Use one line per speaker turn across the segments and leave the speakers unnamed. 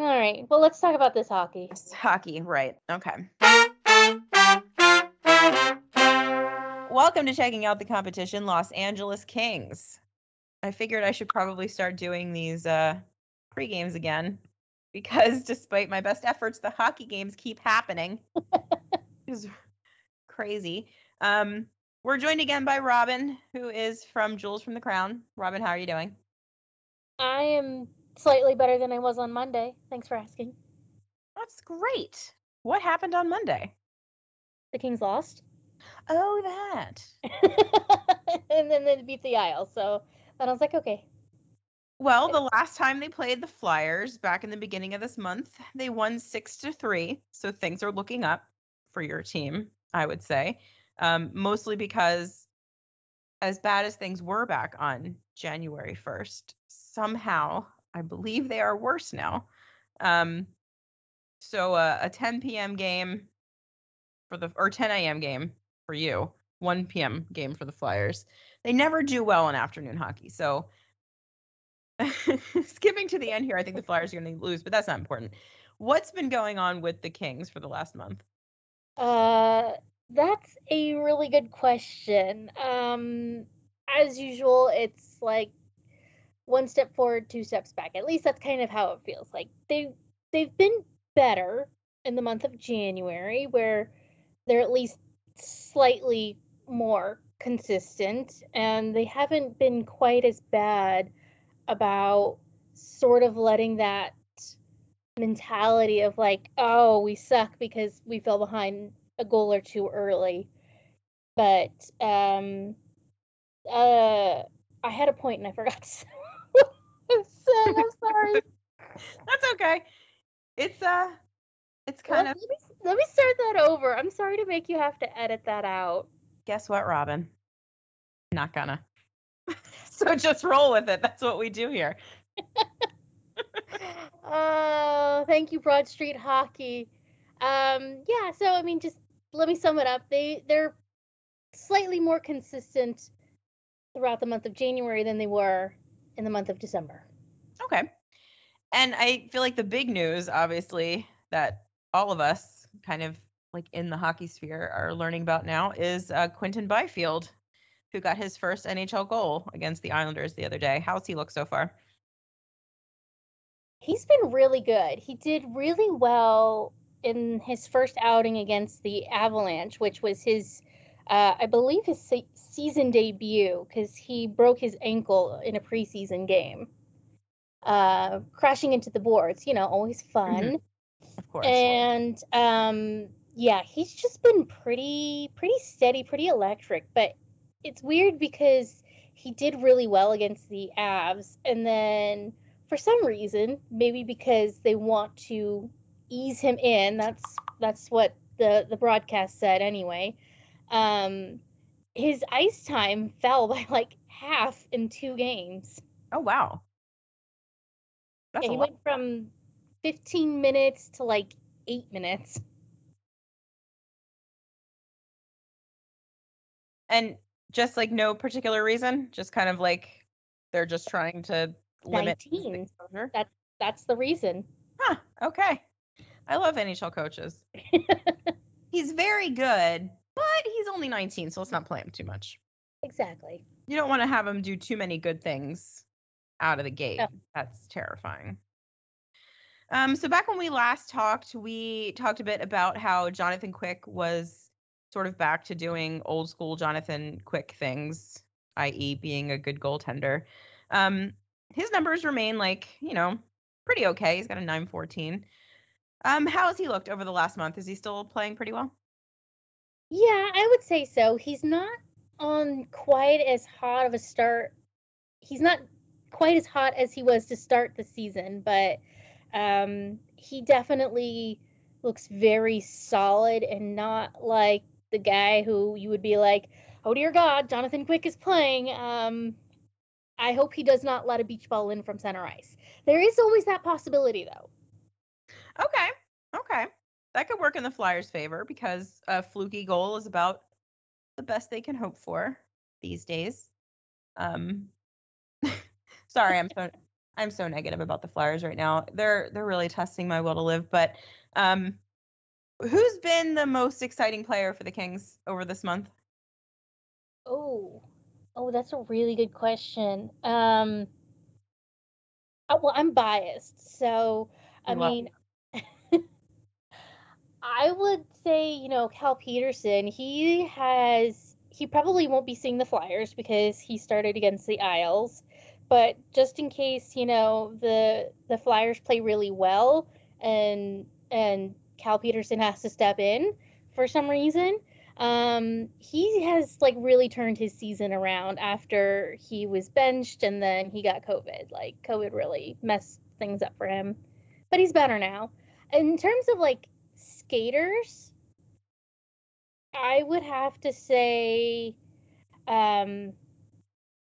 All right. Well, let's talk about this hockey.
It's hockey, right? Okay. Welcome to checking out the competition, Los Angeles Kings. I figured I should probably start doing these uh, pre games again because despite my best efforts, the hockey games keep happening. it's crazy. Um, we're joined again by Robin, who is from Jewels from the Crown. Robin, how are you doing?
I am slightly better than I was on Monday. Thanks for asking.
That's great. What happened on Monday?
The Kings lost.
Oh, that.
and then they beat the Isles. So then I was like, okay.
Well, the last time they played the Flyers back in the beginning of this month, they won six to three. So things are looking up for your team, I would say. Um, mostly because as bad as things were back on January 1st, somehow I believe they are worse now. Um, so uh, a 10 p.m. game for the or 10 a.m. game for you, 1 p.m. game for the Flyers. They never do well in afternoon hockey. So skipping to the end here, I think the Flyers are going to lose, but that's not important. What's been going on with the Kings for the last month?
Uh, that's a really good question. Um, as usual, it's like one step forward, two steps back. At least that's kind of how it feels. Like they they've been better in the month of January, where they're at least slightly more consistent, and they haven't been quite as bad about sort of letting that mentality of like, oh, we suck because we fell behind a goal or two early. But um uh I had a point and I forgot. I'm sad. I'm sorry.
That's okay. It's uh it's kind
Let
of
me, let me start that over. I'm sorry to make you have to edit that out.
guess what, Robin? Not gonna. so just roll with it. That's what we do here.
Uh, thank you, Broad Street Hockey. Um, yeah, so I mean, just let me sum it up. They they're slightly more consistent throughout the month of January than they were in the month of December.
Okay. And I feel like the big news, obviously, that all of us kind of like in the hockey sphere are learning about now is uh, Quinton Byfield, who got his first NHL goal against the Islanders the other day. How's he look so far?
He's been really good. He did really well in his first outing against the Avalanche, which was his, uh, I believe, his se- season debut because he broke his ankle in a preseason game, uh, crashing into the boards. You know, always fun.
Of course.
And um, yeah, he's just been pretty, pretty steady, pretty electric. But it's weird because he did really well against the Avs, and then for some reason, maybe because they want to ease him in. That's that's what the the broadcast said anyway. Um, his ice time fell by like half in two games.
oh wow. That's
Yeah, he went from 15 minutes to like eight minutes.
And just like no particular reason, just kind of like they're just trying to limit
19.
exposure.
That's the reason.
Huh. Okay. I love NHL coaches. He's very good, but he's only 19, so let's not play him too much.
exactly.
You don't want to have him do too many good things out of the gate.
No.
That's terrifying. Um, so back when we last talked, we talked a bit about how Jonathan Quick was sort of back to doing old school Jonathan Quick things, i.e., being a good goaltender. Um, his numbers remain like, you know, pretty okay. He's got a 914. Um, how has he looked over the last month? Is he still playing pretty well?
Yeah, I would say so. He's not on quite as hot of a start. He's not quite as hot as he was to start the season, but um, he definitely looks very solid and not like the guy who you would be like, oh dear God, Jonathan Quick is playing. Um, I hope he does not let a beach ball in from center ice. There is always that possibility, though.
Okay. Okay. That could work in the Flyers' favor because a fluky goal is about the best they can hope for these days. Um sorry, I'm so I'm so negative about the Flyers right now. They're they're really testing my will to live. But um, who's been the most exciting player for the Kings over this month?
Oh, oh, that's a really good question. Um, uh, well, I'm biased, so I mean, I would say you know Cal Petersen. He has he probably won't be seeing the Flyers because he started against the Isles, but just in case you know the the Flyers play really well and and Cal Petersen has to step in for some reason. Um, he has like really turned his season around after he was benched and then he got COVID. Like COVID really messed things up for him, but he's better now. In terms of like skaters, I would have to say um,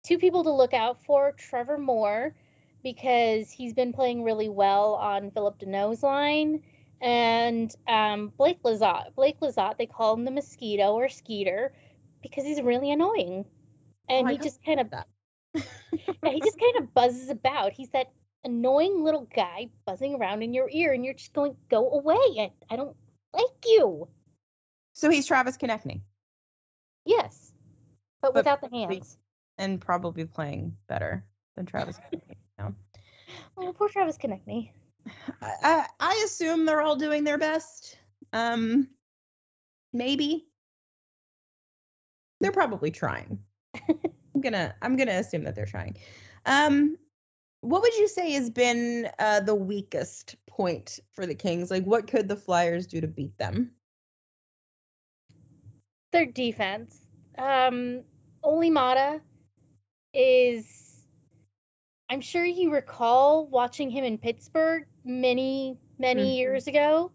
two people to look out for Trevor Moore because he's been playing really well on Phillip Danault's line and um, Blake Lizotte. Blake Lizotte, they call him the mosquito or Skeeter because he's really annoying, and
Oh,
he just kind of
that.
yeah, he just kind of buzzes about. He's that annoying little guy buzzing around in your ear, and you're just going, "Go away! I, I don't like you."
So he's Travis Konecny
Yes, but,
But
without the hands.
and probably playing better than Travis Konecny.
Oh, poor Travis Konecny.
I, I I assume they're all doing their best. Um, maybe they're probably trying. I'm gonna I'm gonna assume that they're trying. Um, what would you say has been uh, the weakest point for the Kings? Like, what could the Flyers do to beat them?
Their defense. Um, Olli Maatta is. I'm sure you recall watching him in Pittsburgh many, many
Mhm.
years ago.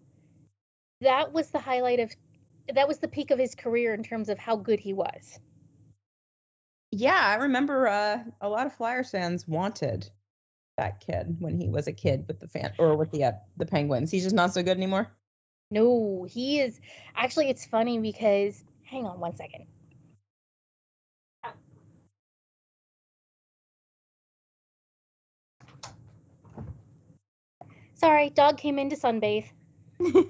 That was the highlight of. That was the peak of his career in terms of how good he was.
Yeah, I remember uh, a lot of Flyers fans wanted that kid when he was a kid with the fan or with the uh, the Penguins. He's just not so good anymore.
No, he is. Actually, it's funny because. Hang on one second. Sorry, dog came in to sunbathe.
no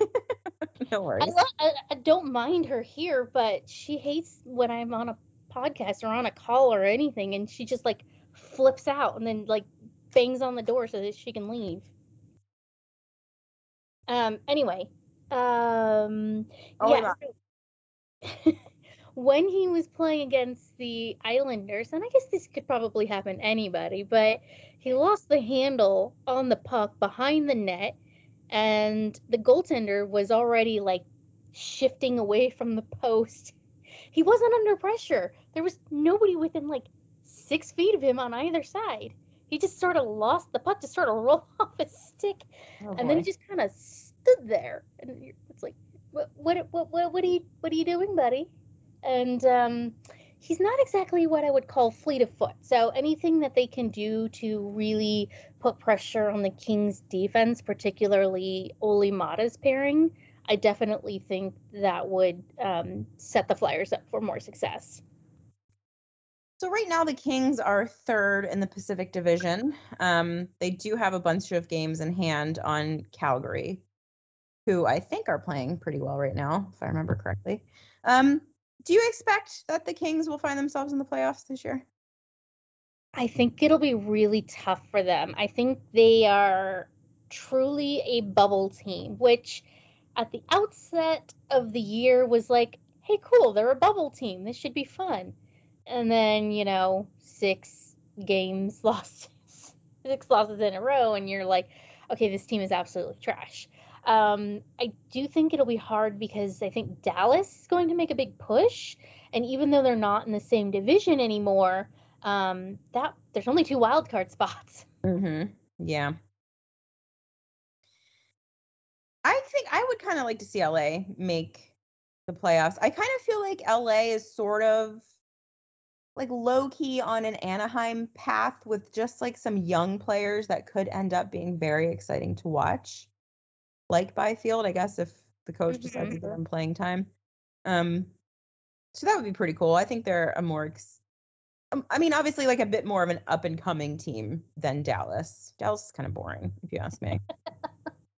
I,
worries.
lo- I, I don't mind her here, but she hates when I'm on a podcast or on a call or anything, and she just like flips out and then like bangs on the door so that she can leave. Um. Anyway, um.
Oh,
yeah. so- when he was playing against the Islanders, and I guess this could probably happen to anybody, but he lost the handle on the puck behind the net, and the goaltender was already like shifting away from the post. He wasn't under pressure. There was nobody within like six feet of him on either side. He just sort of lost the puck, just sort of rolled off his stick,
Oh,
and then he just kind of stood there, and it's like, what, what, what, what, what are you, what are you doing, buddy? And um, he's not exactly what I would call fleet of foot. So anything that they can do to really put pressure on the Kings' defense, particularly Olli Maatta's pairing, I definitely think that would um, set the Flyers up for more success.
So right now the Kings are third in the Pacific Division. Um, they do have a bunch of games in hand on Calgary, who I think are playing pretty well right now, if I remember correctly. Um, do you expect that the Kings will find themselves in the playoffs this year?
I think it'll be really tough for them. I think they are truly a bubble team, which at the outset of the year was like, hey, cool, they're a bubble team. This should be fun. And then, you know, six games lost, six losses in a row, and you're like, okay, this team is absolutely trash. Um, I do think it'll be hard because I think Dallas is going to make a big push. And even though they're not in the same division anymore, um, that there's only two wild card spots.
Mm-hmm. Yeah. I think I would kind of like to see LA make the playoffs. I kind of feel like LA is sort of like low key on an Anaheim path with just like some young players that could end up being very exciting to watch. Like Byfield, I guess, if the coach decides to give him playing time. Um, so that would be pretty cool. I think they're a more ex- um, I mean, obviously, like a bit more of an up and coming team than Dallas. Dallas is kind of boring, if you ask me.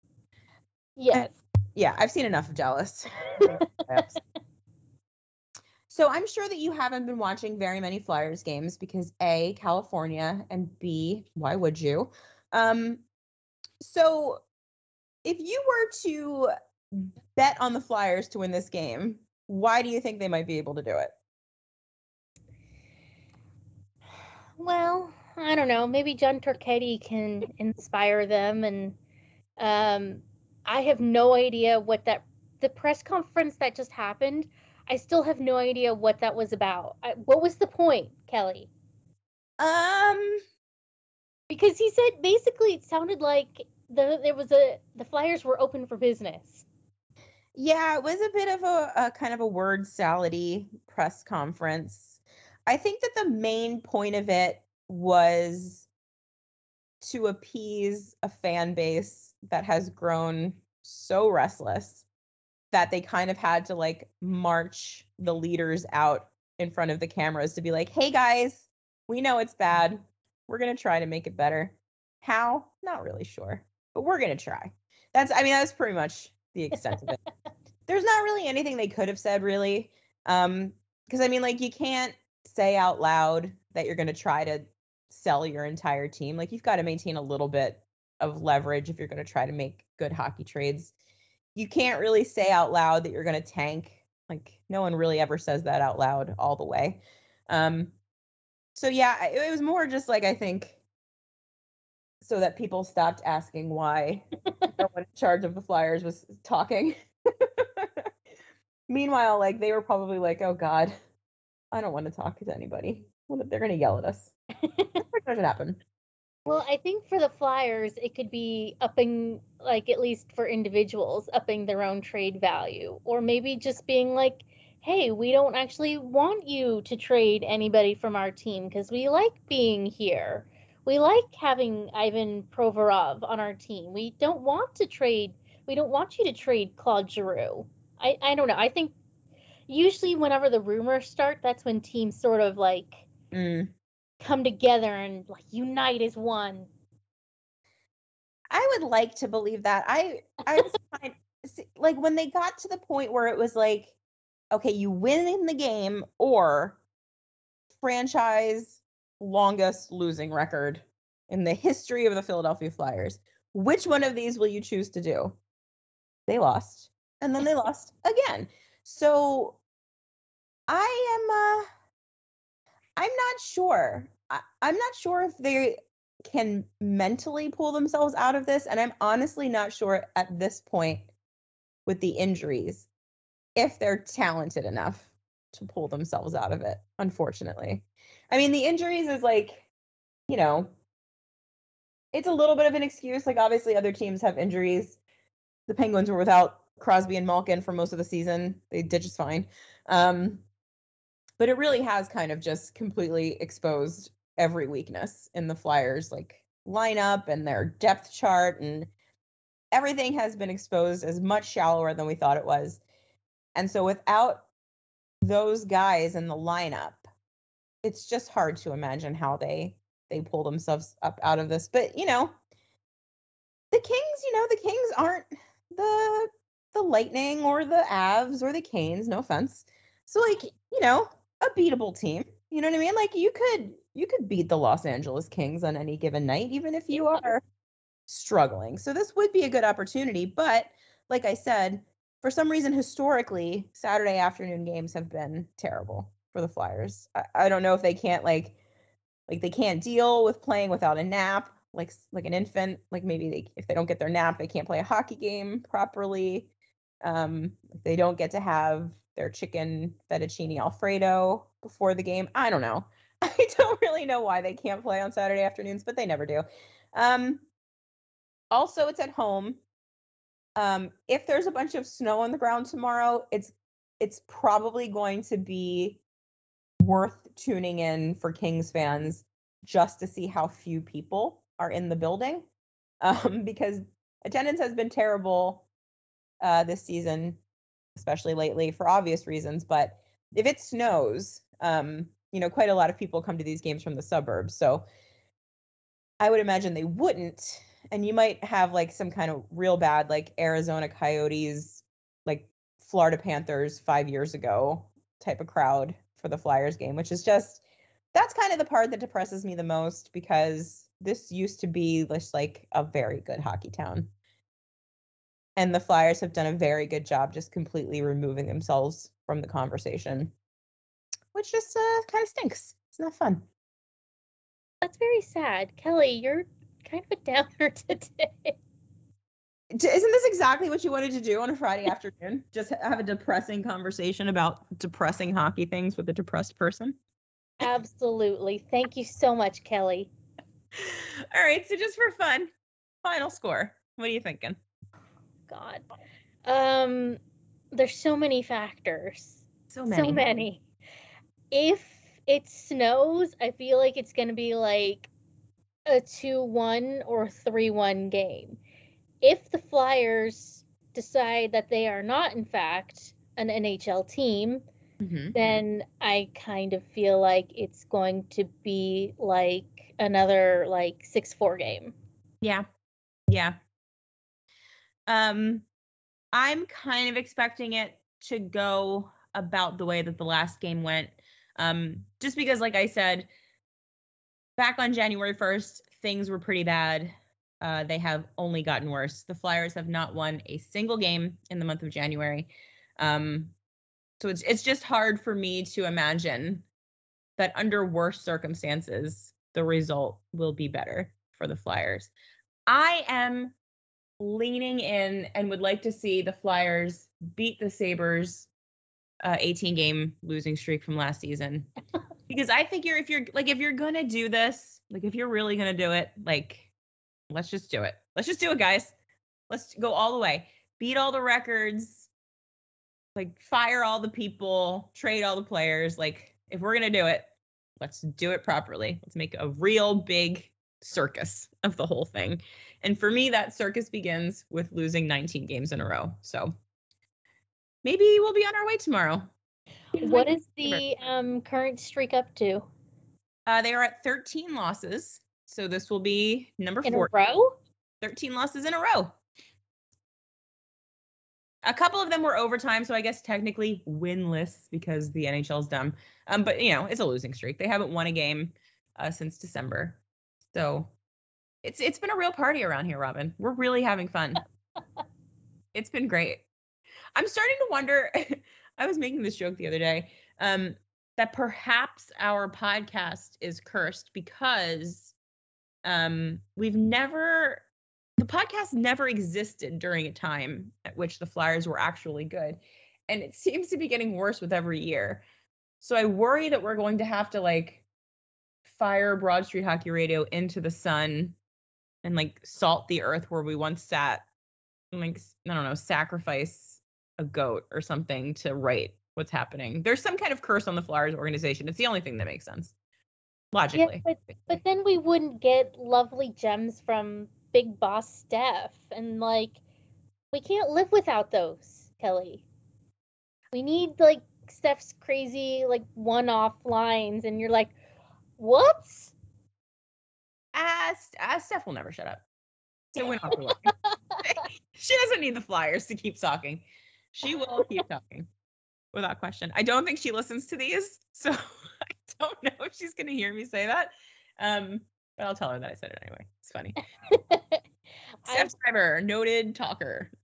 yes.
Yeah, I've seen enough of Dallas. So I'm sure that you haven't been watching very many Flyers games because A, California, and B, why would you? Um, so if you were to bet on the Flyers to win this game, why do you think they might be able to do it?
Well, I don't know. Maybe John Turchetti can inspire them, and um, I have no idea what that the press conference that just happened. I still have no idea what that was about. I, what was the point, Kelly?
Um,
because he said basically it sounded like the there was a the Flyers were open for business.
Yeah, it was a bit of a, a kind of a word salady press conference. I think that the main point of it was to appease a fan base that has grown so restless that they kind of had to like march the leaders out in front of the cameras to be like, hey guys, we know it's bad. We're going to try to make it better. How? Not really sure, but we're going to try. That's, I mean, that's pretty much the extent of it. There's not really anything they could have said, really. Um, because I mean, like, you can't say out loud that you're going to try to sell your entire team. Like, you've got to maintain a little bit of leverage if you're going to try to make good hockey trades. You can't really say out loud that you're going to tank. Like, no one really ever says that out loud all the way. Um, so yeah, it, was more just like I think so that people stopped asking why no one in charge of the Flyers was talking. Meanwhile, like they were probably like, "Oh God, I don't want to talk to anybody. They're gonna yell at us." what should happen?
Well, I think for the Flyers, it could be upping, like at least for individuals, upping their own trade value, or maybe just being like, hey, we don't actually want you to trade anybody from our team because we like being here. We like having Ivan Provorov on our team. We don't want to trade. We don't want you to trade Claude Giroux. I, I don't know. I think usually whenever the rumors start, that's when teams sort of like
mm.
Come together and like unite as one.
I would like to believe that. I I was fine. like when they got to the point where it was like okay, you win in the game or franchise longest losing record in the history of the Philadelphia Flyers. Which one of these will you choose to do? They lost, and then they lost again. So I am uh I'm not sure. I, I'm not sure if they can mentally pull themselves out of this, and I'm honestly not sure at this point with the injuries if they're talented enough to pull themselves out of it, unfortunately. I mean, the injuries is like, you know, it's a little bit of an excuse. Like, obviously, other teams have injuries. The Penguins were without Crosby and Malkin for most of the season. They did just fine. Um, but it really has kind of just completely exposed every weakness in the Flyers, like lineup and their depth chart, and everything has been exposed as much shallower than we thought it was. And so without those guys in the lineup, it's just hard to imagine how they they pull themselves up out of this. But you know, the Kings, you know, the Kings aren't the the Lightning or the Avs or the Canes, no offense. So like, you know, a beatable team. You know what I mean? Like you could you could beat the Los Angeles Kings on any given night, even if you are struggling. So this would be a good opportunity. But like I said, for some reason historically saturday afternoon games have been terrible for the flyers I, I, don't know if they can't like like they can't deal with playing without a nap like like an infant like maybe they if they don't get their nap they can't play a hockey game properly um they don't get to have their chicken fettuccine alfredo before the game. I don't know. I don't really know why they can't play on saturday afternoons but they never do. Um also it's at home. Um, if there's a bunch of snow on the ground tomorrow, it's it's probably going to be worth tuning in for Kings fans just to see how few people are in the building, um, because attendance has been terrible uh, this season, especially lately for obvious reasons. But if it snows, um, you know, quite a lot of people come to these games from the suburbs. So I would imagine they wouldn't. And you might have like some kind of real bad, like Arizona Coyotes, like Florida Panthers five years ago type of crowd for the Flyers game, which is just that's kind of the part that depresses me the most because this used to be just like a very good hockey town. And the Flyers have done a very good job just completely removing themselves from the conversation, which just uh, kind of stinks. It's not fun.
That's very sad. Kelly, you're kind of a downer today.
Isn't this exactly what you wanted to do on a Friday afternoon? Just have a depressing conversation about depressing hockey things with a depressed person?
Absolutely. Thank you so much, Kelly.
All right, so just for fun, final score. What are you thinking?
God. Um there's so many factors.
So many.
So many. If it snows, I feel like it's going to be like a 2-1 or 3-1 game. If the Flyers decide that they are not in fact an NHL team,
Mm-hmm.
then I kind of feel like it's going to be like another like 6-4 game.
Yeah. Yeah. Um I'm kind of expecting it to go about the way that the last game went. Um just because like I said back on January 1st things were pretty bad. Uh they have only gotten worse. The Flyers have not won a single game in the month of January. Um so it's it's just hard for me to imagine that under worse circumstances the result will be better for the Flyers. I am leaning in and would like to see the Flyers beat the Sabres uh, 18 game losing streak from last season. because I think you're if you're like if you're gonna do this, like if you're really gonna do it, like let's just do it. Let's just do it, guys. Let's go all the way. Beat all the records. Like fire all the people, trade all the players. Like if we're gonna do it, let's do it properly. Let's make a real big circus of the whole thing. And for me, that circus begins with losing 19 games in a row. So maybe we'll be on our way tomorrow.
What is the um, current streak up to?
Uh, they are at 13 losses. So this will be number
In
four.
a row?
13 losses in a row. A couple of them were overtime, so I guess technically winless because the NHL's dumb. Um, but you know, it's a losing streak. They haven't won a game uh, since December, so it's it's been a real party around here, Robin. We're really having fun. it's been great. I'm starting to wonder. I was making this joke the other day um, that perhaps our podcast is cursed because um, we've never the podcast never existed during a time at which the Flyers were actually good. And it seems to be getting worse with every year. So I worry that we're going to have to like fire Broad Street Hockey Radio into the sun and like salt the earth where we once sat and like I don't know, sacrifice a goat or something to write what's happening. There's some kind of curse on the Flyers organization. It's the only thing that makes sense. Logically.
Yeah, but, but then we wouldn't get lovely gems from Big Boss Steph. And like, we can't live without those, Kelly. We need like Steph's crazy, like one off lines. And you're like, what?
Ah, ah, Steph will never shut up. So we're not relying. she doesn't need the Flyers to keep talking. She will keep talking without question. I don't think she listens to these, so I don't know if she's gonna hear me say that. Um, but I'll tell her that I said it anyway. It's funny. Steph Schreiber, noted talker.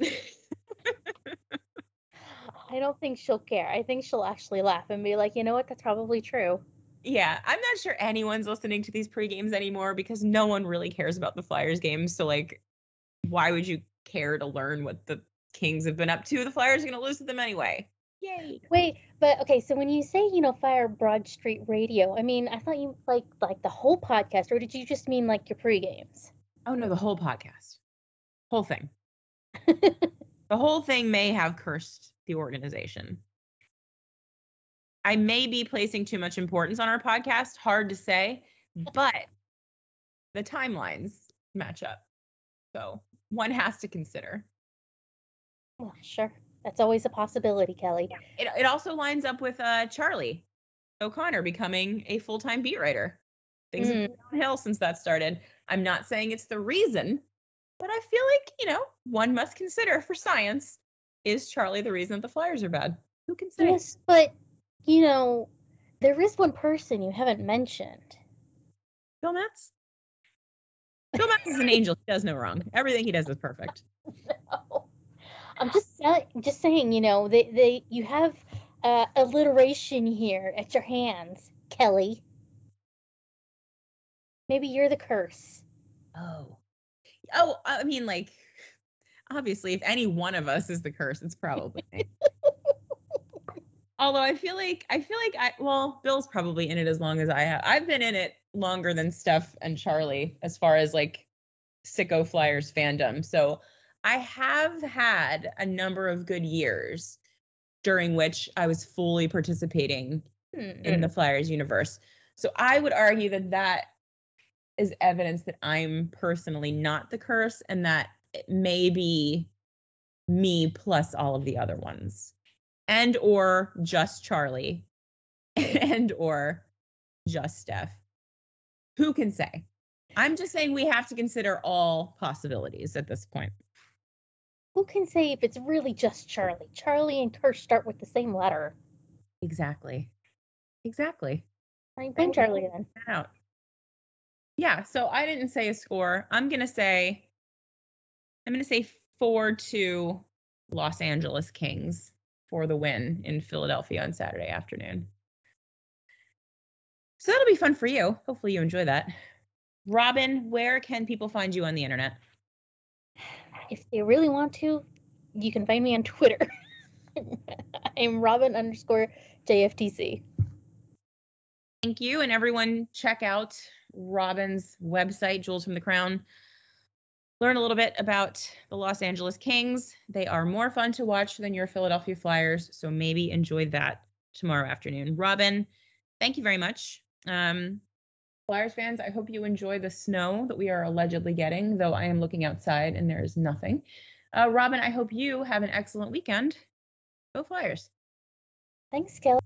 I don't think she'll care. I think she'll actually laugh and be like, you know what? That's probably true.
Yeah, I'm not sure anyone's listening to these pre-games anymore because no one really cares about the Flyers games. So like, why would you care to learn what the Kings have been up to? The Flyers are gonna lose to them anyway. Yay.
Wait, but okay, so when you say, you know, fire Broad Street Radio, I mean, I thought you like like the whole podcast, or did you just mean like your pre-games?
Oh no, the whole podcast. Whole thing. the whole thing may have cursed the organization. I may be placing too much importance on our podcast, hard to say, but the timelines match up. So one has to consider.
Well, sure. That's always a possibility, Kelly.
It, it also lines up with uh, Charlie O'Connor becoming a full time beat writer. Things
Mm.
have gone downhill since that started. I'm not saying it's the reason, but I feel like, you know, one must consider for science is Charlie the reason that the Flyers are bad? Who can say?
Yes, but you know, there is one person you haven't mentioned.
Bill Metz? Bill Metz is an angel. He does no wrong. Everything he does is perfect.
No. I'm just just saying, you know, they they you have uh, alliteration here at your hands, Kelly. Maybe you're the curse.
Oh. Oh, I mean, like, obviously, if any one of us is the curse, it's probably me. Although I feel like I feel like I well, Bill's probably in it as long as I have. I've been in it longer than Steph and Charlie as far as like sicko flyers fandom. So I have had a number of good years during which I was fully participating
Hmm.
in the Flyers universe. So I would argue that that is evidence that I'm personally not the curse and that it may be me plus all of the other ones and or just Charlie and or just Steph. Who can say? I'm just saying we have to consider all possibilities at this point.
Who can say if it's really just Charlie? Charlie and Kirsch start with the same letter.
Exactly. Exactly.
I mean, blame Charlie then.
out. Yeah, so I didn't say a score. I'm gonna say I'm gonna say four to Los Angeles Kings for the win in Philadelphia on Saturday afternoon. So that'll be fun for you. Hopefully you enjoy that. Robin, where can people find you on the internet?
If they really want to, you can find me on Twitter. I'm Robin underscore JFTC.
Thank you. And everyone, check out Robin's website, Jewels from the Crown. Learn a little bit about the Los Angeles Kings. They are more fun to watch than your Philadelphia Flyers. So maybe enjoy that tomorrow afternoon. Robin, thank you very much. Um, Flyers fans, I hope you enjoy the snow that we are allegedly getting, though I am looking outside and there is nothing. Uh, Robin, I hope you have an excellent weekend. Go Flyers.
Thanks, Kelly.